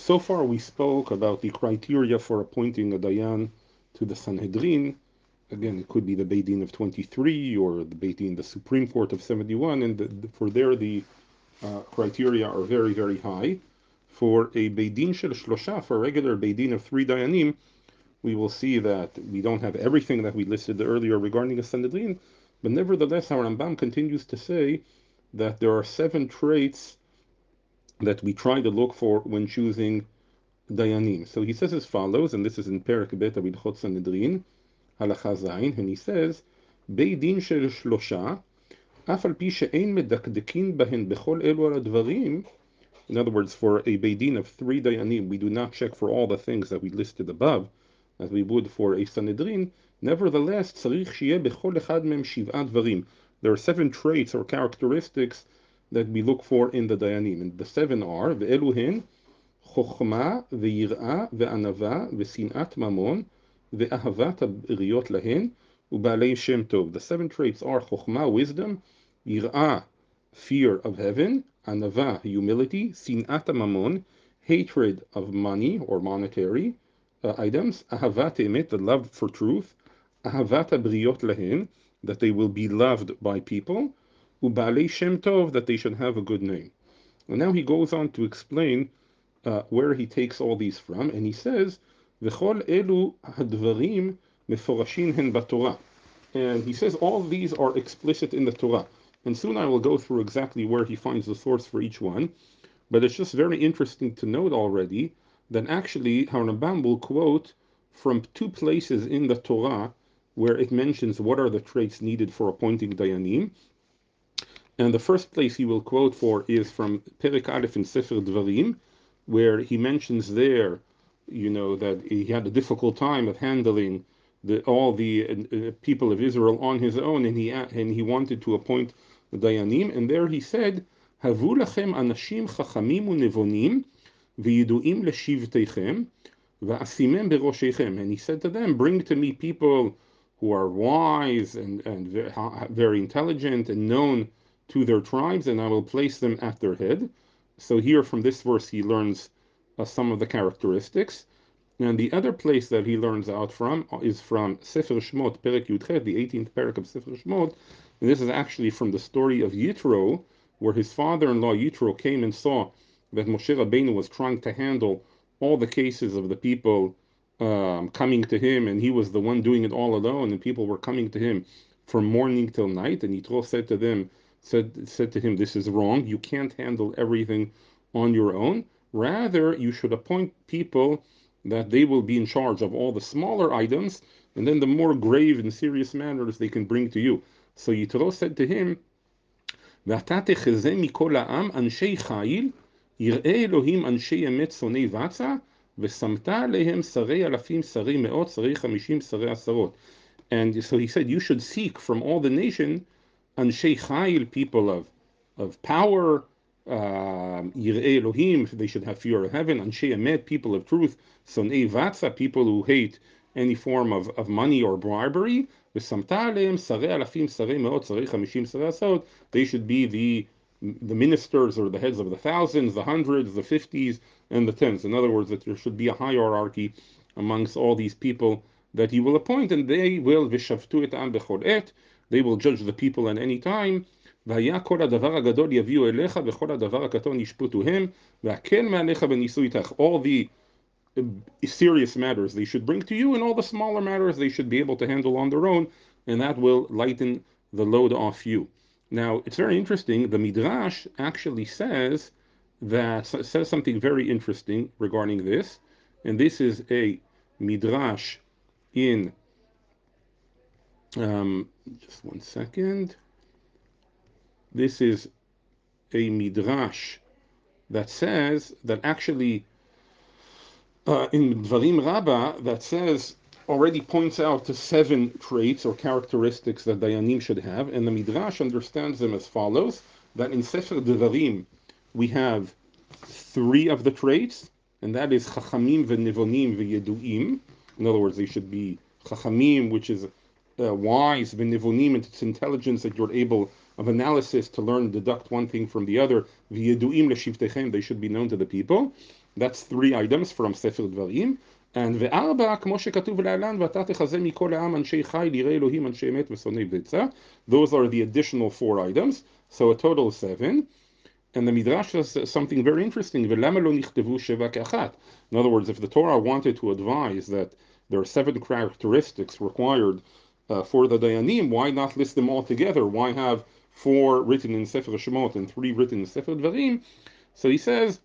so far we spoke about the criteria for appointing a Dayan to the Sanhedrin. Again, it could be the Beit Din of 23 or the Beit Din, the Supreme Court of 71, and the, for there the uh, criteria are very, very high. For a Beit Din shel Shlosha, for a regular Beit Din of three Dayanim, we will see that we don't have everything that we listed earlier regarding a Sanhedrin, but nevertheless, our Rambam continues to say that there are seven traits that we try to look for when choosing dayanim. So he says as follows, and this is in Perak Bet Abidchot Sanhedrin, Halacha Zain, and he says, Beit Din shel shlosha, אף על פי שאין מדקדקין בהן בכל אלו על הדברים, in other words, for a Beit Din of three Dayanim, we do not check for all the things that we listed above, as we would for a Sanhedrin. Nevertheless, צריך שיהיה בכל אחד מהם שבעה דברים. There are seven traits or characteristics that we look for in the Dayanim. And the seven are the Eluhin, Chochma, the Yir'a, the Anava, the Sinat Mamon, the Ahavat Riyot Lahin, Ubalei Shem Tov. The seven traits are Chochma, wisdom, Yir'a, fear of heaven, Anava, humility, Sinat Mamon, hatred of money or monetary uh, items, Ahavat Emet, the love for truth, Ahavat Briyot Lahin, that they will be loved by people. Ubali Shem Tov, that they should have a good name. And now he goes on to explain uh, where he takes all these from, and he says, V'chol elu hadvarim meforashin hen b'Torah. And he says all these are explicit in the Torah. And soon I will go through exactly where he finds the source for each one. But it's just very interesting to note already that actually Harambam will quote from two places in the Torah where it mentions what are the traits needed for appointing Dayanim. And the first place he will quote for is from Perik Aleph in Sefer Dvarim, where he mentions there, you know, that he had a difficult time of handling the, all the uh, uh people of Israel on his own, and he and he wanted to appoint the Dayanim. And there he said, "Havu lachem anashim chachamim unevonim v'yiduim leshivteichem v'asimem beroshechem." And he said to them, "Bring to me people who are wise and and very intelligent and known." To their tribes, and I will place them at their head. So here from this verse he learns uh, some of the characteristics. And the other place that he learns out from is from Sefer Shmot, Perek Yudchet, the 18th Perek of Sefer Shmot. And this is actually from the story of Yitro, where his father-in-law Yitro came and saw that Moshe Rabbeinu was trying to handle all the cases of the people um, coming to him, and he was the one doing it all alone, and people were coming to him from morning till night. And Yitro said to them, said said to him, "This is wrong. You can't handle everything on your own. Rather, you should appoint people that they will be in charge of all the smaller items, and then the more grave and serious matters they can bring to you." So Yitro said to him, "ואתה תחזה מכל העם אנשי חיל, יראה אלוהים אנשי אמת שונאי בצע, ושמת עליהם שרי אלפים, שרי מאות, שרי חמישים, שרי עשרות." And so he said, you should seek from all the nation Anshe Chayil, people of, of power, um, Yirei Elohim, they should have fear of heaven, Anshe Emet, people of truth, Sonei Vatsa, people who hate any form of, of money or bribery, they should be the the ministers or the heads of the thousands, the hundreds, the fifties, and the tens. In other words, that there should be a hierarchy amongst all these people that you will appoint, and they will they will judge the people at any time. והיה כל הדבר הגדול יביאו אליך וכל הדבר הקטון ישפטו הם והקל מעליך בניסוי איתך. All the uh, serious matters they should bring to you and all the smaller matters they should be able to handle on their own and that will lighten the load off you. Now it's very interesting. The Midrash actually says that says something very interesting regarding this, and this is a Midrash in um, just one second. This is a midrash that says that actually uh, in Dvarim Rabbah that says already points out to seven traits or characteristics that Dayanim should have, and the midrash understands them as follows: that in Sefer Devarim we have three of the traits, and that is Chachamim v'Nivonim v'Yeduim. In other words, they should be Chachamim, which is uh, wise, v'nivunim, and its intelligence that you're able of analysis to learn, deduct one thing from the other. V'yeduim l'shivtechem, they should be known to the people. That's three items from Sefer Dvarim. And וארבע, כמו שכתוב להלן, ואתה תחזה מכל העם אנשי חי, ליראי אלוהים, אנשי אמת ושונאי בצע. Those are the additional four items, so a total of seven. And the Midrash says something very interesting, ולמה לא נכתבו שבע כאחת? In other words, if the Torah wanted to advise that there are seven characteristics required uh, for the Dayanim, why not list them all together? Why have four written in Sefer Shemot and three written in Sefer Dvarim? So he says,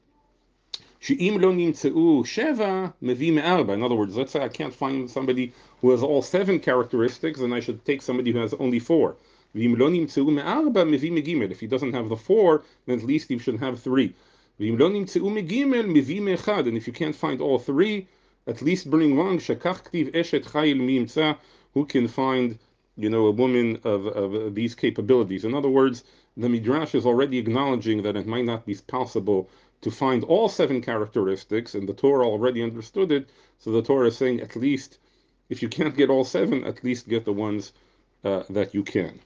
שאם לא נמצאו שבע, מביא מארבע. In other words, let's say I can't find somebody who has all seven characteristics, and I should take somebody who has only four. ואם לא נמצאו מארבע, מביא מגימל. If he doesn't have the four, then at least he should have three. ואם לא נמצאו מגימל, מביא מאחד. And if you can't find all three, at least bring one. שכך כתיב אשת חיל מי ימצא, who can find you know, a woman of, of these capabilities. In other words, the Midrash is already acknowledging that it might not be possible to find all seven characteristics, and the Torah already understood it. So the Torah is saying, at least, if you can't get all seven, at least get the ones uh, that you can.